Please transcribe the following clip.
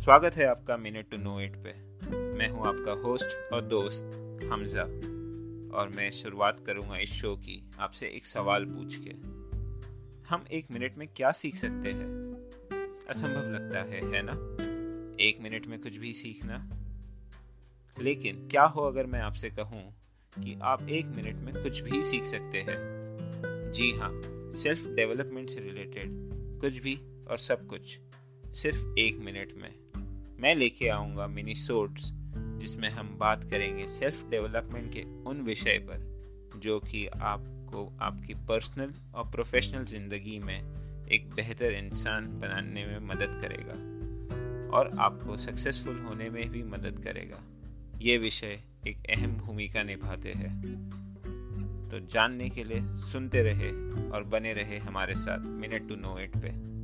स्वागत है आपका मिनट टू नो इट पे। मैं हूँ आपका होस्ट और दोस्त हमजा, और मैं शुरुआत करूँगा इस शो की आपसे एक सवाल पूछ के। हम एक मिनट में क्या सीख सकते हैं? असंभव लगता है है ना? एक मिनट में कुछ भी सीखना। लेकिन क्या हो अगर मैं आपसे कहूँ कि आप एक मिनट में कुछ भी सीख सकते हैं? जी हाँ सेल्फ डेवलपमेंट से रिलेटेड कुछ भी और सब कुछ सिर्फ़ एक मिनट में। मैं लेके आऊँगा मिनी सोट्स जिसमें हम बात करेंगे सेल्फ डेवलपमेंट के उन विषय पर, जो कि आपको, आपकी पर्सनल और प्रोफेशनल ज़िंदगी में एक बेहतर इंसान बनाने में मदद करेगा और आपको सक्सेसफुल होने में भी मदद करेगा। ये विषय एक अहम भूमिका निभाते हैं। तो जानने के लिए सुनते रहे और बने रहे हमारे साथ मिनट टू नो इट पे।